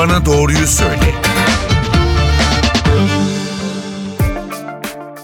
bana doğruyu söyle.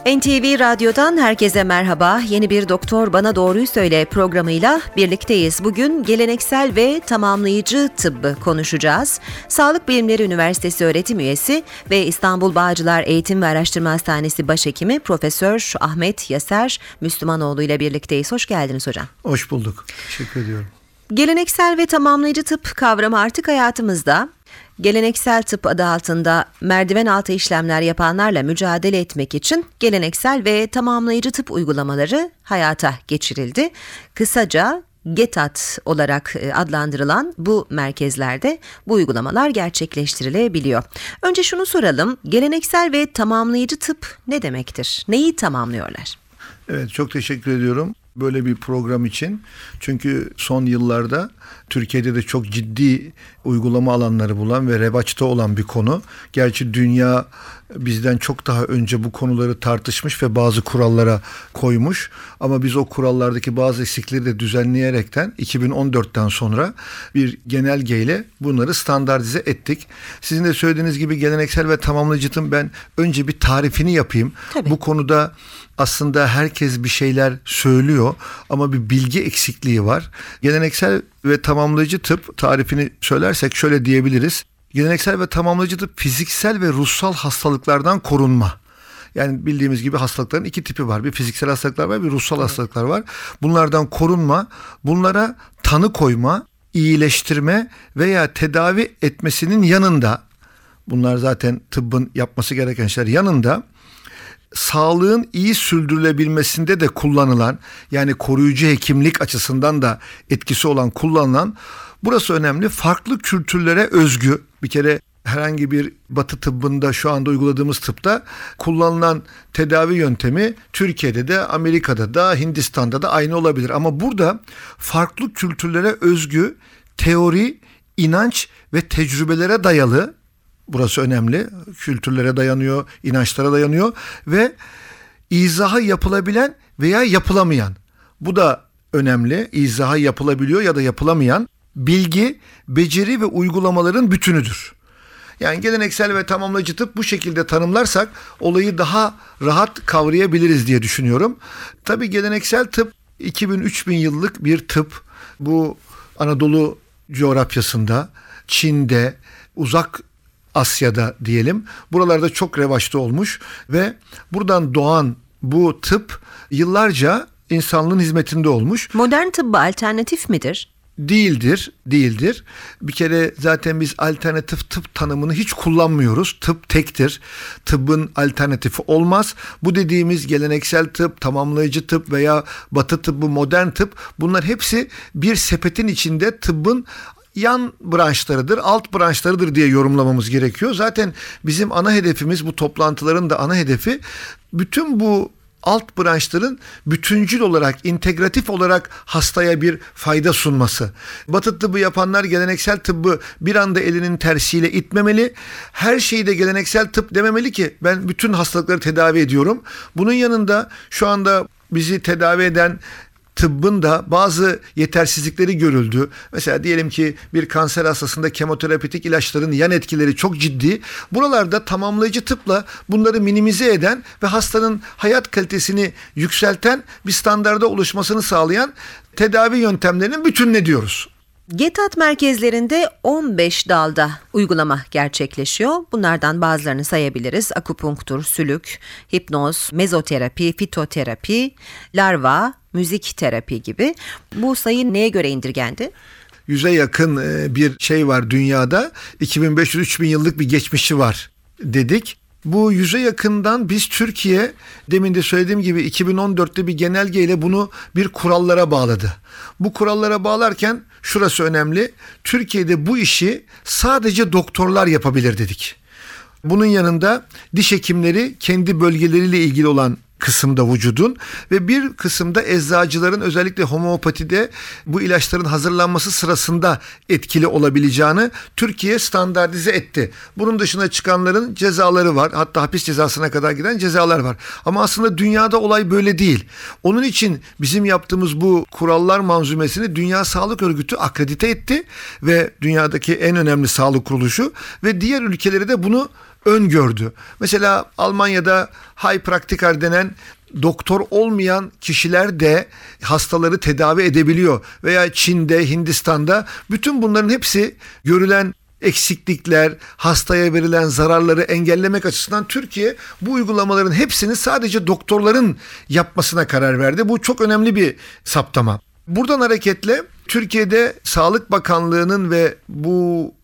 NTV Radyo'dan herkese merhaba. Yeni bir Doktor Bana Doğruyu Söyle programıyla birlikteyiz. Bugün geleneksel ve tamamlayıcı tıbbı konuşacağız. Sağlık Bilimleri Üniversitesi öğretim üyesi ve İstanbul Bağcılar Eğitim ve Araştırma Hastanesi Başhekimi Profesör Ahmet Yaser Müslümanoğlu ile birlikteyiz. Hoş geldiniz hocam. Hoş bulduk. Teşekkür ediyorum. Geleneksel ve tamamlayıcı tıp kavramı artık hayatımızda. Geleneksel tıp adı altında merdiven altı işlemler yapanlarla mücadele etmek için geleneksel ve tamamlayıcı tıp uygulamaları hayata geçirildi. Kısaca GETAT olarak e, adlandırılan bu merkezlerde bu uygulamalar gerçekleştirilebiliyor. Önce şunu soralım. Geleneksel ve tamamlayıcı tıp ne demektir? Neyi tamamlıyorlar? Evet çok teşekkür ediyorum böyle bir program için. Çünkü son yıllarda Türkiye'de de çok ciddi uygulama alanları bulan ve revaçta olan bir konu. Gerçi dünya bizden çok daha önce bu konuları tartışmış ve bazı kurallara koymuş. Ama biz o kurallardaki bazı eksikleri de düzenleyerekten 2014'ten sonra bir genelgeyle bunları standartize ettik. Sizin de söylediğiniz gibi geleneksel ve tamamlayıcı ben önce bir tarifini yapayım. Tabii. Bu konuda aslında herkes bir şeyler söylüyor ama bir bilgi eksikliği var. Geleneksel ve tamamlayıcı tıp tarifini söylersek şöyle diyebiliriz. Geleneksel ve tamamlayıcı tıp fiziksel ve ruhsal hastalıklardan korunma. Yani bildiğimiz gibi hastalıkların iki tipi var. Bir fiziksel hastalıklar var, bir ruhsal evet. hastalıklar var. Bunlardan korunma, bunlara tanı koyma, iyileştirme veya tedavi etmesinin yanında bunlar zaten tıbbın yapması gereken şeyler yanında sağlığın iyi sürdürülebilmesinde de kullanılan yani koruyucu hekimlik açısından da etkisi olan kullanılan burası önemli farklı kültürlere özgü bir kere herhangi bir batı tıbbında şu anda uyguladığımız tıpta kullanılan tedavi yöntemi Türkiye'de de Amerika'da da Hindistan'da da aynı olabilir. Ama burada farklı kültürlere özgü teori, inanç ve tecrübelere dayalı burası önemli. Kültürlere dayanıyor, inançlara dayanıyor ve izahı yapılabilen veya yapılamayan. Bu da önemli. İzahı yapılabiliyor ya da yapılamayan bilgi, beceri ve uygulamaların bütünüdür. Yani geleneksel ve tamamlayıcı tıp bu şekilde tanımlarsak olayı daha rahat kavrayabiliriz diye düşünüyorum. Tabii geleneksel tıp 2000-3000 yıllık bir tıp. Bu Anadolu coğrafyasında, Çin'de, uzak Asya'da diyelim. Buralarda çok revaçta olmuş ve buradan doğan bu tıp yıllarca insanlığın hizmetinde olmuş. Modern tıbba alternatif midir? değildir, değildir. Bir kere zaten biz alternatif tıp tanımını hiç kullanmıyoruz. Tıp tektir. Tıbbın alternatifi olmaz. Bu dediğimiz geleneksel tıp, tamamlayıcı tıp veya batı tıbbı, modern tıp bunlar hepsi bir sepetin içinde tıbbın yan branşlarıdır, alt branşlarıdır diye yorumlamamız gerekiyor. Zaten bizim ana hedefimiz bu toplantıların da ana hedefi bütün bu alt branşların bütüncül olarak, integratif olarak hastaya bir fayda sunması. Batı tıbbı yapanlar geleneksel tıbbı bir anda elinin tersiyle itmemeli. Her şeyi de geleneksel tıp dememeli ki ben bütün hastalıkları tedavi ediyorum. Bunun yanında şu anda bizi tedavi eden tıbbın da bazı yetersizlikleri görüldü. Mesela diyelim ki bir kanser hastasında kemoterapetik ilaçların yan etkileri çok ciddi. Buralarda tamamlayıcı tıpla bunları minimize eden ve hastanın hayat kalitesini yükselten bir standarda oluşmasını sağlayan tedavi yöntemlerinin bütününe diyoruz. GETAT merkezlerinde 15 dalda uygulama gerçekleşiyor. Bunlardan bazılarını sayabiliriz. Akupunktur, sülük, hipnoz, mezoterapi, fitoterapi, larva, müzik terapi gibi. Bu sayı neye göre indirgendi? Yüze yakın e, bir şey var dünyada. 2500-3000 yıllık bir geçmişi var dedik. Bu yüze yakından biz Türkiye demin de söylediğim gibi 2014'te bir genelgeyle bunu bir kurallara bağladı. Bu kurallara bağlarken şurası önemli. Türkiye'de bu işi sadece doktorlar yapabilir dedik. Bunun yanında diş hekimleri kendi bölgeleriyle ilgili olan kısımda vücudun ve bir kısımda eczacıların özellikle homeopatide bu ilaçların hazırlanması sırasında etkili olabileceğini Türkiye standartize etti. Bunun dışına çıkanların cezaları var. Hatta hapis cezasına kadar giden cezalar var. Ama aslında dünyada olay böyle değil. Onun için bizim yaptığımız bu kurallar manzumesini Dünya Sağlık Örgütü akredite etti ve dünyadaki en önemli sağlık kuruluşu ve diğer ülkeleri de bunu öngördü. Mesela Almanya'da high praktikar denen doktor olmayan kişiler de hastaları tedavi edebiliyor veya Çin'de, Hindistan'da bütün bunların hepsi görülen eksiklikler, hastaya verilen zararları engellemek açısından Türkiye bu uygulamaların hepsini sadece doktorların yapmasına karar verdi. Bu çok önemli bir saptama. Buradan hareketle Türkiye'de Sağlık Bakanlığı'nın ve bu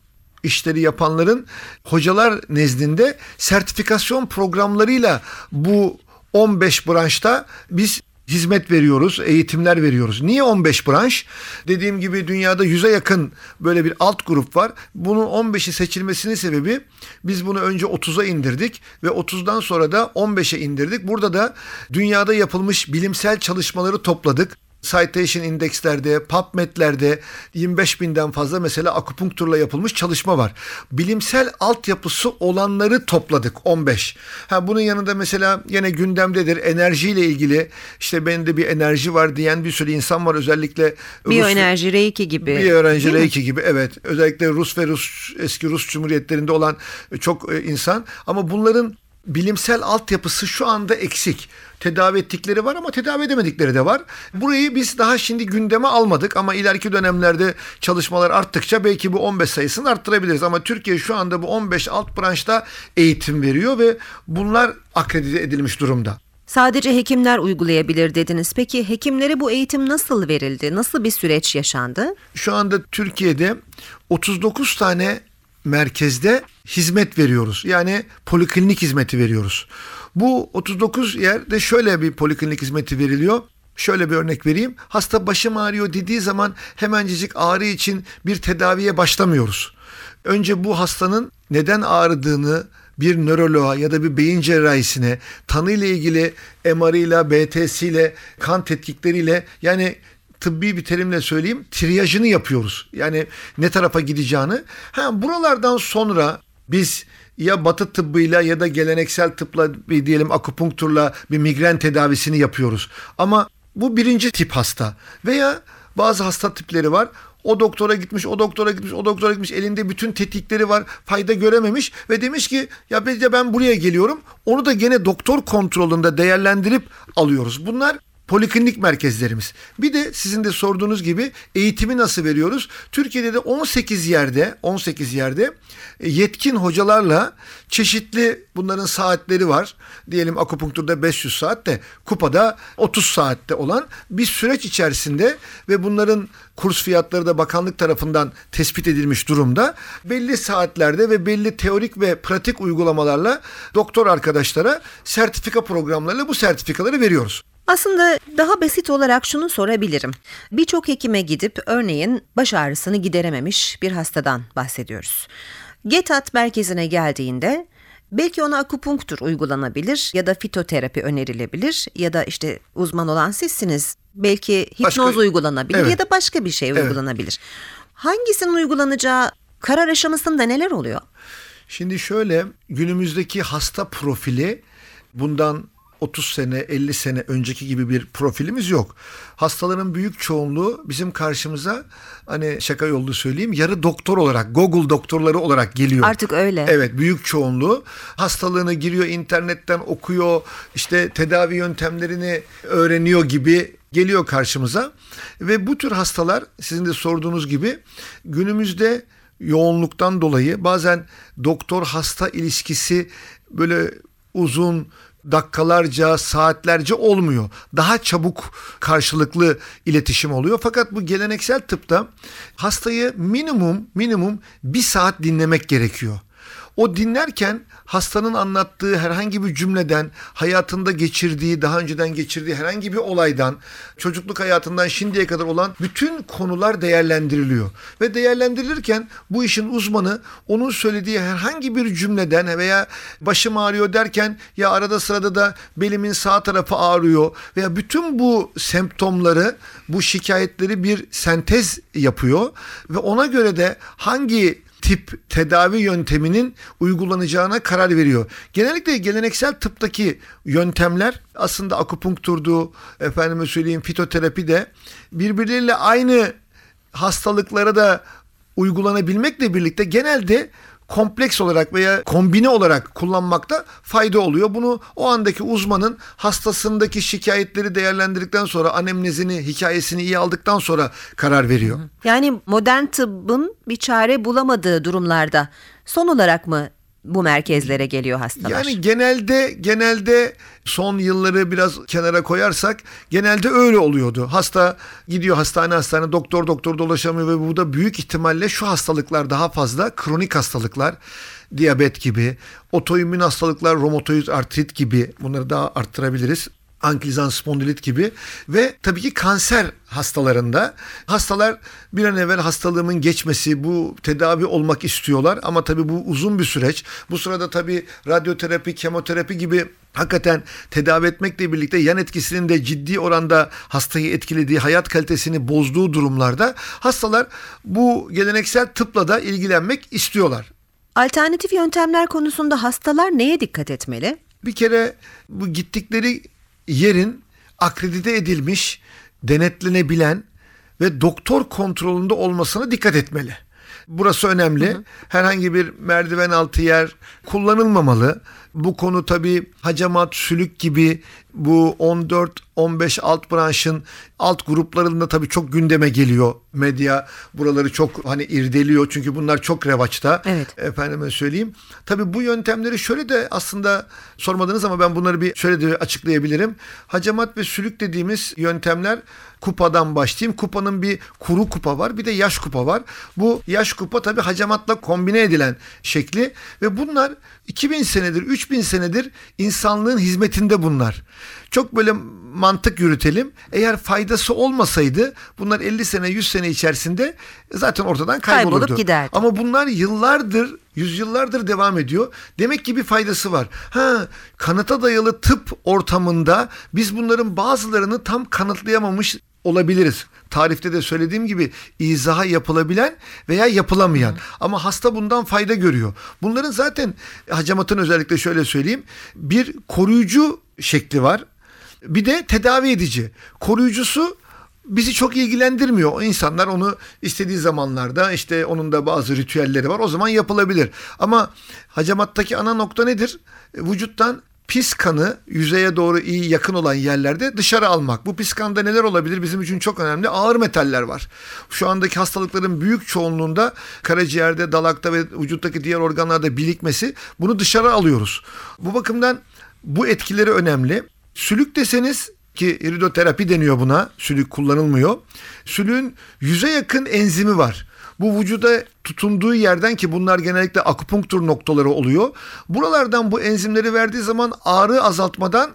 işleri yapanların hocalar nezdinde sertifikasyon programlarıyla bu 15 branşta biz hizmet veriyoruz, eğitimler veriyoruz. Niye 15 branş? Dediğim gibi dünyada 100'e yakın böyle bir alt grup var. Bunun 15'i seçilmesinin sebebi biz bunu önce 30'a indirdik ve 30'dan sonra da 15'e indirdik. Burada da dünyada yapılmış bilimsel çalışmaları topladık. Citation indekslerde, PubMed'lerde 25 binden fazla mesela akupunkturla yapılmış çalışma var. Bilimsel altyapısı olanları topladık 15. Ha bunun yanında mesela yine gündemdedir enerjiyle ilgili işte bende bir enerji var diyen bir sürü insan var özellikle Biyoenerji, Reiki gibi. Biyoenerji, Reiki gibi evet. Özellikle Rus ve Rus eski Rus cumhuriyetlerinde olan çok e, insan ama bunların bilimsel altyapısı şu anda eksik. Tedavi ettikleri var ama tedavi edemedikleri de var. Burayı biz daha şimdi gündeme almadık ama ileriki dönemlerde çalışmalar arttıkça belki bu 15 sayısını arttırabiliriz. Ama Türkiye şu anda bu 15 alt branşta eğitim veriyor ve bunlar akredite edilmiş durumda. Sadece hekimler uygulayabilir dediniz. Peki hekimlere bu eğitim nasıl verildi? Nasıl bir süreç yaşandı? Şu anda Türkiye'de 39 tane merkezde hizmet veriyoruz. Yani poliklinik hizmeti veriyoruz. Bu 39 yerde şöyle bir poliklinik hizmeti veriliyor. Şöyle bir örnek vereyim. Hasta başım ağrıyor dediği zaman hemencecik ağrı için bir tedaviye başlamıyoruz. Önce bu hastanın neden ağrıdığını bir nöroloğa ya da bir beyin cerrahisine tanıyla ilgili MR'ıyla, BT'siyle, kan tetkikleriyle yani tıbbi bir terimle söyleyeyim triyajını yapıyoruz. Yani ne tarafa gideceğini. Ha, buralardan sonra biz ya batı tıbbıyla ya da geleneksel tıpla bir diyelim akupunkturla bir migren tedavisini yapıyoruz. Ama bu birinci tip hasta veya bazı hasta tipleri var. O doktora gitmiş, o doktora gitmiş, o doktora gitmiş. Elinde bütün tetikleri var. Fayda görememiş ve demiş ki ya ben buraya geliyorum. Onu da gene doktor kontrolünde değerlendirip alıyoruz. Bunlar poliklinik merkezlerimiz. Bir de sizin de sorduğunuz gibi eğitimi nasıl veriyoruz? Türkiye'de de 18 yerde 18 yerde e, yetkin hocalarla çeşitli bunların saatleri var. Diyelim akupunkturda 500 saat de kupada 30 saatte olan bir süreç içerisinde ve bunların kurs fiyatları da bakanlık tarafından tespit edilmiş durumda. Belli saatlerde ve belli teorik ve pratik uygulamalarla doktor arkadaşlara sertifika programlarıyla bu sertifikaları veriyoruz. Aslında daha basit olarak şunu sorabilirim. Birçok hekime gidip örneğin baş ağrısını giderememiş bir hastadan bahsediyoruz. GETAT merkezine geldiğinde belki ona akupunktur uygulanabilir ya da fitoterapi önerilebilir ya da işte uzman olan sizsiniz. Belki hipnoz başka, uygulanabilir evet. ya da başka bir şey evet. uygulanabilir. Hangisinin uygulanacağı karar aşamasında neler oluyor? Şimdi şöyle günümüzdeki hasta profili bundan 30 sene 50 sene önceki gibi bir profilimiz yok. Hastaların büyük çoğunluğu bizim karşımıza hani şaka yollu söyleyeyim yarı doktor olarak Google doktorları olarak geliyor. Artık öyle. Evet büyük çoğunluğu hastalığını giriyor internetten okuyor işte tedavi yöntemlerini öğreniyor gibi geliyor karşımıza ve bu tür hastalar sizin de sorduğunuz gibi günümüzde yoğunluktan dolayı bazen doktor hasta ilişkisi böyle uzun dakikalarca, saatlerce olmuyor. Daha çabuk karşılıklı iletişim oluyor. Fakat bu geleneksel tıpta hastayı minimum minimum bir saat dinlemek gerekiyor. O dinlerken hastanın anlattığı herhangi bir cümleden, hayatında geçirdiği, daha önceden geçirdiği herhangi bir olaydan, çocukluk hayatından şimdiye kadar olan bütün konular değerlendiriliyor. Ve değerlendirilirken bu işin uzmanı onun söylediği herhangi bir cümleden veya başım ağrıyor derken ya arada sırada da belimin sağ tarafı ağrıyor veya bütün bu semptomları, bu şikayetleri bir sentez yapıyor ve ona göre de hangi tip tedavi yönteminin uygulanacağına karar veriyor. Genellikle geleneksel tıptaki yöntemler aslında akupunkturdu, efendime söyleyeyim fitoterapi de birbirleriyle aynı hastalıklara da uygulanabilmekle birlikte genelde kompleks olarak veya kombine olarak kullanmakta fayda oluyor. Bunu o andaki uzmanın hastasındaki şikayetleri değerlendirdikten sonra anemnezini, hikayesini iyi aldıktan sonra karar veriyor. Yani modern tıbbın bir çare bulamadığı durumlarda son olarak mı bu merkezlere geliyor hastalar? Yani genelde genelde son yılları biraz kenara koyarsak genelde öyle oluyordu. Hasta gidiyor hastane hastane doktor doktor dolaşamıyor ve bu da büyük ihtimalle şu hastalıklar daha fazla kronik hastalıklar diyabet gibi, otoimmün hastalıklar, romatoid artrit gibi bunları daha arttırabiliriz ankilozan spondilit gibi ve tabii ki kanser hastalarında hastalar bir an evvel hastalığımın geçmesi bu tedavi olmak istiyorlar ama tabii bu uzun bir süreç. Bu sırada tabii radyoterapi, kemoterapi gibi hakikaten tedavi etmekle birlikte yan etkisinin de ciddi oranda hastayı etkilediği, hayat kalitesini bozduğu durumlarda hastalar bu geleneksel tıpla da ilgilenmek istiyorlar. Alternatif yöntemler konusunda hastalar neye dikkat etmeli? Bir kere bu gittikleri yerin akredite edilmiş, denetlenebilen ve doktor kontrolünde olmasına dikkat etmeli. Burası önemli. Hı hı. Herhangi bir merdiven altı yer kullanılmamalı. Bu konu tabii hacamat, sülük gibi bu 14-15 alt branşın alt gruplarında tabii çok gündeme geliyor. Medya buraları çok hani irdeliyor çünkü bunlar çok revaçta. Evet. Efendime söyleyeyim. Tabii bu yöntemleri şöyle de aslında sormadınız ama ben bunları bir şöyle de açıklayabilirim. Hacamat ve sülük dediğimiz yöntemler kupadan başlayayım. Kupanın bir kuru kupa var bir de yaş kupa var. Bu yaş kupa tabii hacamatla kombine edilen şekli ve bunlar 2000 senedir 3000 senedir insanlığın hizmetinde bunlar. Çok böyle mantık yürütelim. Eğer faydası olmasaydı bunlar 50 sene 100 sene içerisinde zaten ortadan kaybolurdu. Kaybolup giderdi. Ama bunlar yıllardır yüzyıllardır devam ediyor. Demek ki bir faydası var. Ha, kanıta dayalı tıp ortamında biz bunların bazılarını tam kanıtlayamamış olabiliriz. Tarifte de söylediğim gibi izaha yapılabilen veya yapılamayan. Hı. Ama hasta bundan fayda görüyor. Bunların zaten hacamatın özellikle şöyle söyleyeyim. Bir koruyucu şekli var. Bir de tedavi edici. Koruyucusu bizi çok ilgilendirmiyor. O insanlar onu istediği zamanlarda işte onun da bazı ritüelleri var. O zaman yapılabilir. Ama hacamattaki ana nokta nedir? Vücuttan pis kanı yüzeye doğru iyi yakın olan yerlerde dışarı almak. Bu pis kanda neler olabilir bizim için çok önemli. Ağır metaller var. Şu andaki hastalıkların büyük çoğunluğunda karaciğerde, dalakta ve vücuttaki diğer organlarda birikmesi bunu dışarı alıyoruz. Bu bakımdan bu etkileri önemli. Sülük deseniz ki iridoterapi deniyor buna. Sülük kullanılmıyor. Sülüğün yüze yakın enzimi var. Bu vücuda tutunduğu yerden ki bunlar genellikle akupunktur noktaları oluyor. Buralardan bu enzimleri verdiği zaman ağrı azaltmadan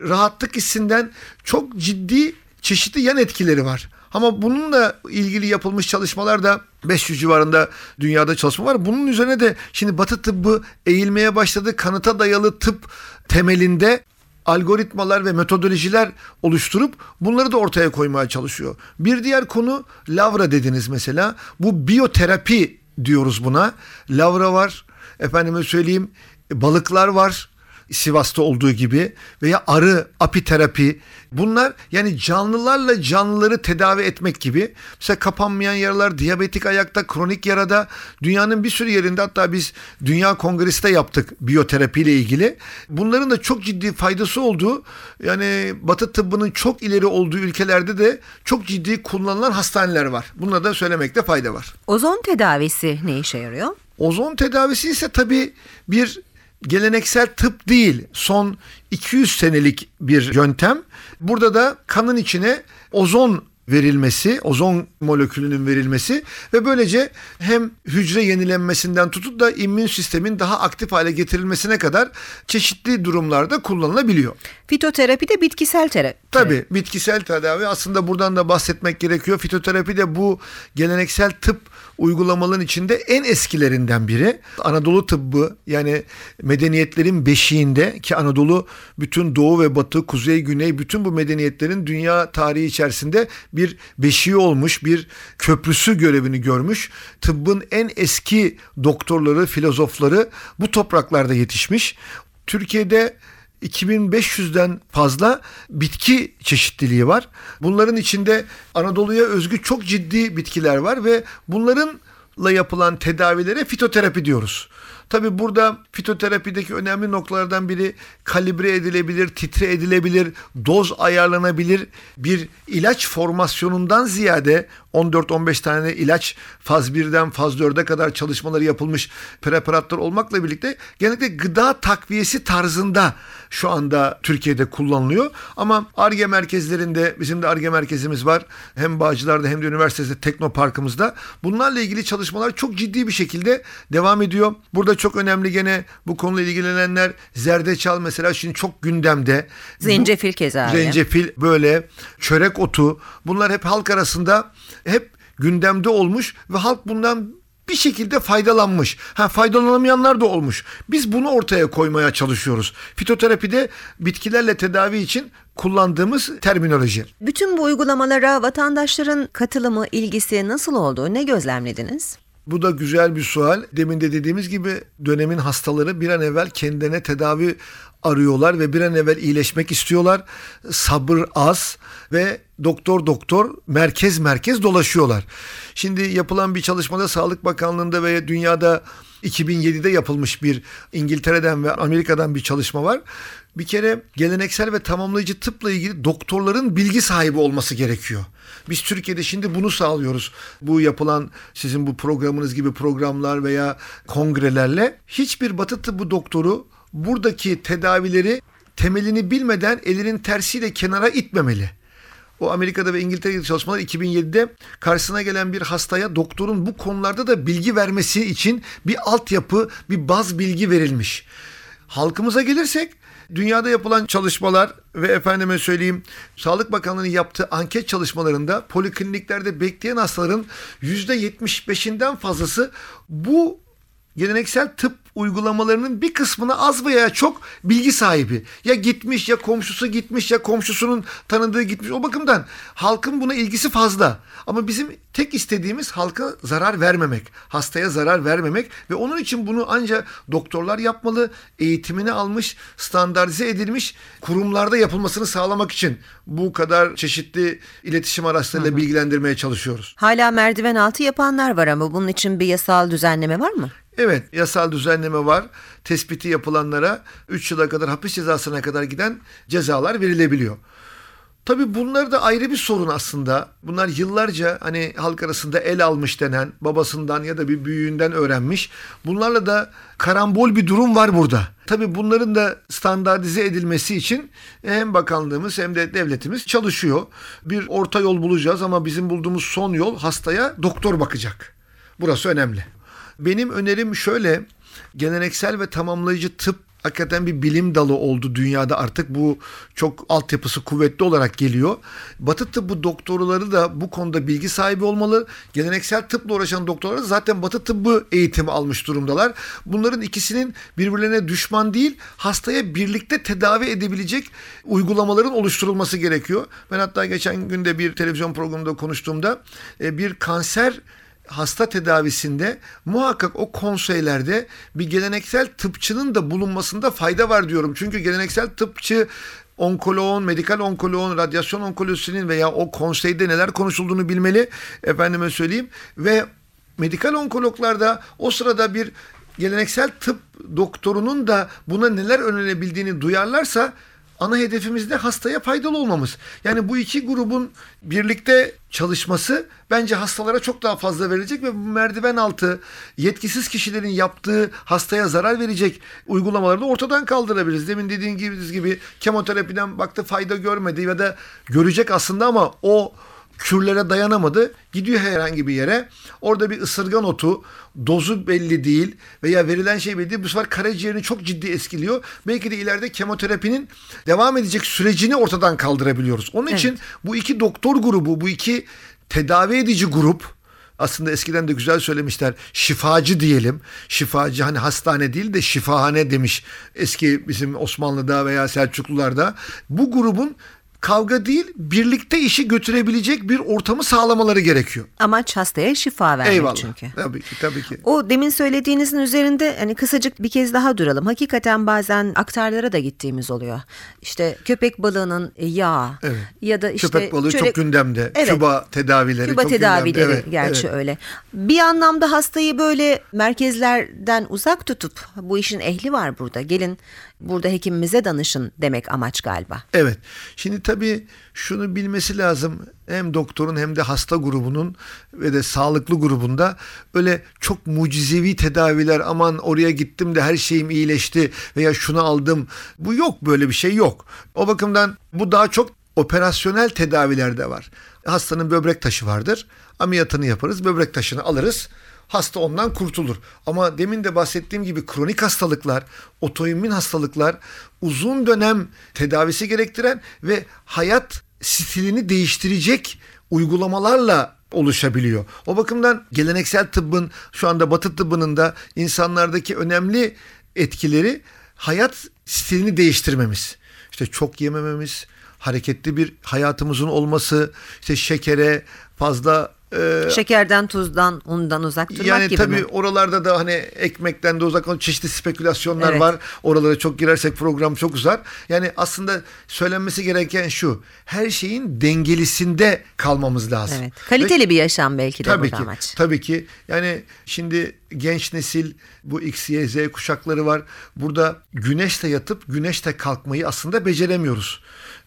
rahatlık hissinden çok ciddi çeşitli yan etkileri var. Ama bununla ilgili yapılmış çalışmalar da 500 civarında dünyada çalışma var. Bunun üzerine de şimdi Batı tıbbı eğilmeye başladı. Kanıta dayalı tıp temelinde algoritmalar ve metodolojiler oluşturup bunları da ortaya koymaya çalışıyor. Bir diğer konu lavra dediniz mesela. Bu biyoterapi diyoruz buna. Lavra var. Efendime söyleyeyim balıklar var. Sivas'ta olduğu gibi veya arı apiterapi bunlar yani canlılarla canlıları tedavi etmek gibi mesela kapanmayan yaralar diyabetik ayakta kronik yarada dünyanın bir sürü yerinde hatta biz Dünya Kongresi'de yaptık biyoterapi ile ilgili bunların da çok ciddi faydası olduğu yani batı tıbbının çok ileri olduğu ülkelerde de çok ciddi kullanılan hastaneler var. Bunları da söylemekte fayda var. Ozon tedavisi ne işe yarıyor? Ozon tedavisi ise tabii bir geleneksel tıp değil. Son 200 senelik bir yöntem. Burada da kanın içine ozon verilmesi, ozon molekülünün verilmesi ve böylece hem hücre yenilenmesinden tutup da immün sistemin daha aktif hale getirilmesine kadar çeşitli durumlarda kullanılabiliyor. Fitoterapi de bitkisel terapi. Tabii bitkisel tedavi aslında buradan da bahsetmek gerekiyor. Fitoterapi de bu geleneksel tıp uygulamaların içinde en eskilerinden biri. Anadolu tıbbı yani medeniyetlerin beşiğinde ki Anadolu bütün doğu ve batı, kuzey, güney bütün bu medeniyetlerin dünya tarihi içerisinde bir beşiği olmuş, bir köprüsü görevini görmüş. Tıbbın en eski doktorları, filozofları bu topraklarda yetişmiş. Türkiye'de 2500'den fazla bitki çeşitliliği var. Bunların içinde Anadolu'ya özgü çok ciddi bitkiler var ve bunlarınla yapılan tedavilere fitoterapi diyoruz. Tabi burada fitoterapideki önemli noktalardan biri kalibre edilebilir, titre edilebilir, doz ayarlanabilir bir ilaç formasyonundan ziyade 14-15 tane ilaç faz 1'den faz 4'e kadar çalışmaları yapılmış preparatlar olmakla birlikte genellikle gıda takviyesi tarzında şu anda Türkiye'de kullanılıyor. Ama ARGE merkezlerinde bizim de ARGE merkezimiz var. Hem Bağcılar'da hem de üniversitede Teknoparkımızda. Bunlarla ilgili çalışmalar çok ciddi bir şekilde devam ediyor. Burada çok önemli gene bu konuyla ilgilenenler zerdeçal mesela şimdi çok gündemde. Zencefil keza. Zencefil böyle çörek otu bunlar hep halk arasında hep gündemde olmuş ve halk bundan bir şekilde faydalanmış. Ha faydalanamayanlar da olmuş. Biz bunu ortaya koymaya çalışıyoruz. Fitoterapide bitkilerle tedavi için kullandığımız terminoloji. Bütün bu uygulamalara vatandaşların katılımı, ilgisi nasıl oldu? Ne gözlemlediniz? Bu da güzel bir sual. Demin de dediğimiz gibi dönemin hastaları bir an evvel kendine tedavi arıyorlar ve bir an evvel iyileşmek istiyorlar. Sabır az ve doktor doktor merkez merkez dolaşıyorlar. Şimdi yapılan bir çalışmada Sağlık Bakanlığı'nda ve dünyada 2007'de yapılmış bir İngiltere'den ve Amerika'dan bir çalışma var. Bir kere geleneksel ve tamamlayıcı tıpla ilgili doktorların bilgi sahibi olması gerekiyor. Biz Türkiye'de şimdi bunu sağlıyoruz. Bu yapılan sizin bu programınız gibi programlar veya kongrelerle hiçbir batı tıbbı doktoru buradaki tedavileri temelini bilmeden elinin tersiyle kenara itmemeli. O Amerika'da ve İngiltere'de çalışmalar 2007'de karşısına gelen bir hastaya doktorun bu konularda da bilgi vermesi için bir altyapı, bir baz bilgi verilmiş. Halkımıza gelirsek dünyada yapılan çalışmalar ve efendime söyleyeyim Sağlık Bakanlığı'nın yaptığı anket çalışmalarında polikliniklerde bekleyen hastaların %75'inden fazlası bu geleneksel tıp uygulamalarının bir kısmına az veya çok bilgi sahibi. Ya gitmiş ya komşusu gitmiş ya komşusunun tanıdığı gitmiş. O bakımdan halkın buna ilgisi fazla. Ama bizim tek istediğimiz halka zarar vermemek, hastaya zarar vermemek ve onun için bunu ancak doktorlar yapmalı, eğitimini almış, standartize edilmiş kurumlarda yapılmasını sağlamak için bu kadar çeşitli iletişim araçlarıyla bilgilendirmeye çalışıyoruz. Hala merdiven altı yapanlar var ama bunun için bir yasal düzenleme var mı? Evet yasal düzenleme var. Tespiti yapılanlara 3 yıla kadar hapis cezasına kadar giden cezalar verilebiliyor. Tabi bunlar da ayrı bir sorun aslında. Bunlar yıllarca hani halk arasında el almış denen babasından ya da bir büyüğünden öğrenmiş. Bunlarla da karambol bir durum var burada. Tabi bunların da standartize edilmesi için hem bakanlığımız hem de devletimiz çalışıyor. Bir orta yol bulacağız ama bizim bulduğumuz son yol hastaya doktor bakacak. Burası önemli. Benim önerim şöyle geleneksel ve tamamlayıcı tıp hakikaten bir bilim dalı oldu dünyada artık bu çok altyapısı kuvvetli olarak geliyor. Batı tıbbı doktorları da bu konuda bilgi sahibi olmalı. Geleneksel tıpla uğraşan doktorlar zaten batı tıbbı eğitimi almış durumdalar. Bunların ikisinin birbirlerine düşman değil hastaya birlikte tedavi edebilecek uygulamaların oluşturulması gerekiyor. Ben hatta geçen günde bir televizyon programında konuştuğumda e, bir kanser hasta tedavisinde muhakkak o konseylerde bir geleneksel tıpçının da bulunmasında fayda var diyorum. Çünkü geleneksel tıpçı onkoloğun, medikal onkoloğun, radyasyon onkolojisinin veya o konseyde neler konuşulduğunu bilmeli. Efendime söyleyeyim. Ve medikal onkologlarda o sırada bir geleneksel tıp doktorunun da buna neler önlenebildiğini duyarlarsa ana hedefimiz de hastaya faydalı olmamız. Yani bu iki grubun birlikte çalışması bence hastalara çok daha fazla verilecek ve bu merdiven altı yetkisiz kişilerin yaptığı hastaya zarar verecek uygulamaları da ortadan kaldırabiliriz. Demin dediğim gibi, gibi kemoterapiden baktı fayda görmedi ya da görecek aslında ama o kürlere dayanamadı. Gidiyor herhangi bir yere. Orada bir ısırgan otu dozu belli değil veya verilen şey belli değil. Bu sefer karaciğerini çok ciddi etkiliyor. Belki de ileride kemoterapinin devam edecek sürecini ortadan kaldırabiliyoruz. Onun için bu iki doktor grubu, bu iki tedavi edici grup aslında eskiden de güzel söylemişler. Şifacı diyelim. Şifacı hani hastane değil de şifahane demiş eski bizim Osmanlı'da veya Selçuklularda. Bu grubun kavga değil birlikte işi götürebilecek bir ortamı sağlamaları gerekiyor. Amaç hastaya şifa vermek Eyvallah. çünkü. Tabii ki tabii ki. O demin söylediğinizin üzerinde hani kısacık bir kez daha duralım. Hakikaten bazen aktarlara da gittiğimiz oluyor. İşte köpek balığının yağı Evet. ya da işte Köpek balığı şöyle- çok gündemde. Evet. Küba tedavileri Küba çok tedavileri gündemde. Evet, gerçi evet. öyle. Bir anlamda hastayı böyle merkezlerden uzak tutup bu işin ehli var burada. Gelin burada hekimimize danışın demek amaç galiba. Evet. Şimdi tabii şunu bilmesi lazım. Hem doktorun hem de hasta grubunun ve de sağlıklı grubunda öyle çok mucizevi tedaviler aman oraya gittim de her şeyim iyileşti veya şunu aldım. Bu yok böyle bir şey yok. O bakımdan bu daha çok operasyonel tedavilerde var. Hastanın böbrek taşı vardır. Ameliyatını yaparız. Böbrek taşını alırız. Hasta ondan kurtulur. Ama demin de bahsettiğim gibi kronik hastalıklar, otoimmün hastalıklar uzun dönem tedavisi gerektiren ve hayat stilini değiştirecek uygulamalarla oluşabiliyor. O bakımdan geleneksel tıbbın şu anda batı tıbbının da insanlardaki önemli etkileri hayat stilini değiştirmemiz. İşte çok yemememiz, hareketli bir hayatımızın olması, işte şekere fazla e, Şekerden, tuzdan, undan uzak durmak yani gibi tabii mi? oralarda da hani ekmekten de uzak olan çeşitli spekülasyonlar Evet. var. Oralara çok girersek program çok uzar. Yani aslında söylenmesi gereken şu. Her şeyin dengelisinde kalmamız lazım. Evet. Kaliteli bir yaşam belki de Tabii ki. amaç. Tabii ki. Yani şimdi genç nesil bu X, Y, Z kuşakları var. Burada güneşte yatıp güneşte kalkmayı aslında beceremiyoruz.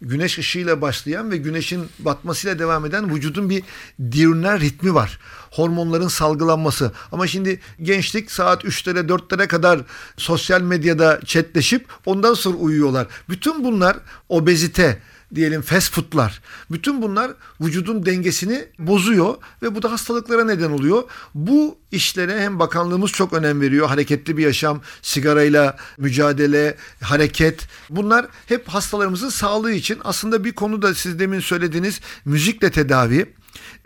Güneş ışığıyla başlayan ve güneşin batmasıyla devam eden vücudun bir diurnal ritmi var. Hormonların salgılanması. Ama şimdi gençlik saat 3'lere 4'lere kadar sosyal medyada chatleşip ondan sonra uyuyorlar. Bütün bunlar obezite, diyelim fast foodlar. Bütün bunlar vücudun dengesini bozuyor ve bu da hastalıklara neden oluyor. Bu işlere hem bakanlığımız çok önem veriyor. Hareketli bir yaşam, sigarayla mücadele, hareket. Bunlar hep hastalarımızın sağlığı için. Aslında bir konu da siz demin söylediğiniz müzikle tedavi.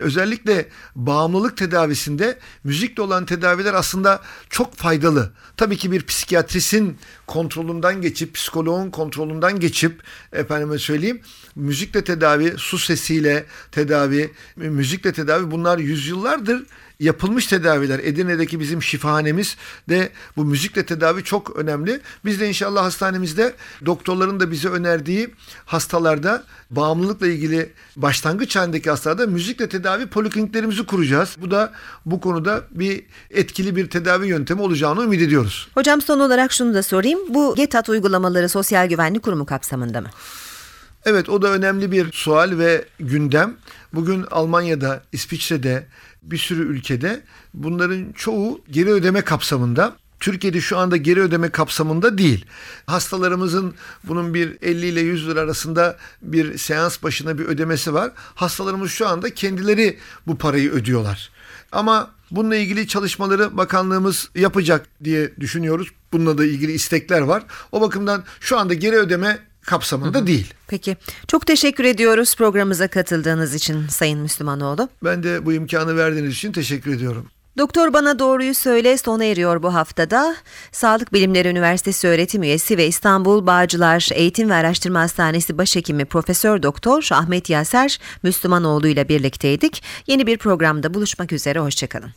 Özellikle bağımlılık tedavisinde müzikle olan tedaviler aslında çok faydalı. Tabii ki bir psikiyatrisin kontrolünden geçip, psikoloğun kontrolünden geçip efendime söyleyeyim müzikle tedavi, su sesiyle tedavi, müzikle tedavi bunlar yüzyıllardır yapılmış tedaviler. Edirne'deki bizim şifahanemiz de bu müzikle tedavi çok önemli. Biz de inşallah hastanemizde doktorların da bize önerdiği hastalarda bağımlılıkla ilgili başlangıç halindeki hastalarda müzikle tedavi polikliniklerimizi kuracağız. Bu da bu konuda bir etkili bir tedavi yöntemi olacağını ümit ediyoruz. Hocam son olarak şunu da sorayım. Bu GETAT uygulamaları Sosyal Güvenlik Kurumu kapsamında mı? Evet o da önemli bir sual ve gündem. Bugün Almanya'da, İsviçre'de bir sürü ülkede bunların çoğu geri ödeme kapsamında. Türkiye'de şu anda geri ödeme kapsamında değil. Hastalarımızın bunun bir 50 ile 100 lira arasında bir seans başına bir ödemesi var. Hastalarımız şu anda kendileri bu parayı ödüyorlar. Ama bununla ilgili çalışmaları bakanlığımız yapacak diye düşünüyoruz. Bununla da ilgili istekler var. O bakımdan şu anda geri ödeme kapsamında değil. Peki. Çok teşekkür ediyoruz programımıza katıldığınız için Sayın Müslümanoğlu. Ben de bu imkanı verdiğiniz için teşekkür ediyorum. Doktor Bana Doğruyu Söyle sona eriyor bu haftada. Sağlık Bilimleri Üniversitesi öğretim üyesi ve İstanbul Bağcılar Eğitim ve Araştırma Hastanesi Başhekimi Profesör Doktor Ahmet Yaser Müslümanoğlu ile birlikteydik. Yeni bir programda buluşmak üzere, hoşçakalın.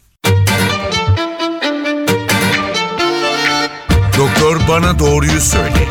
Doktor bana doğruyu söyle.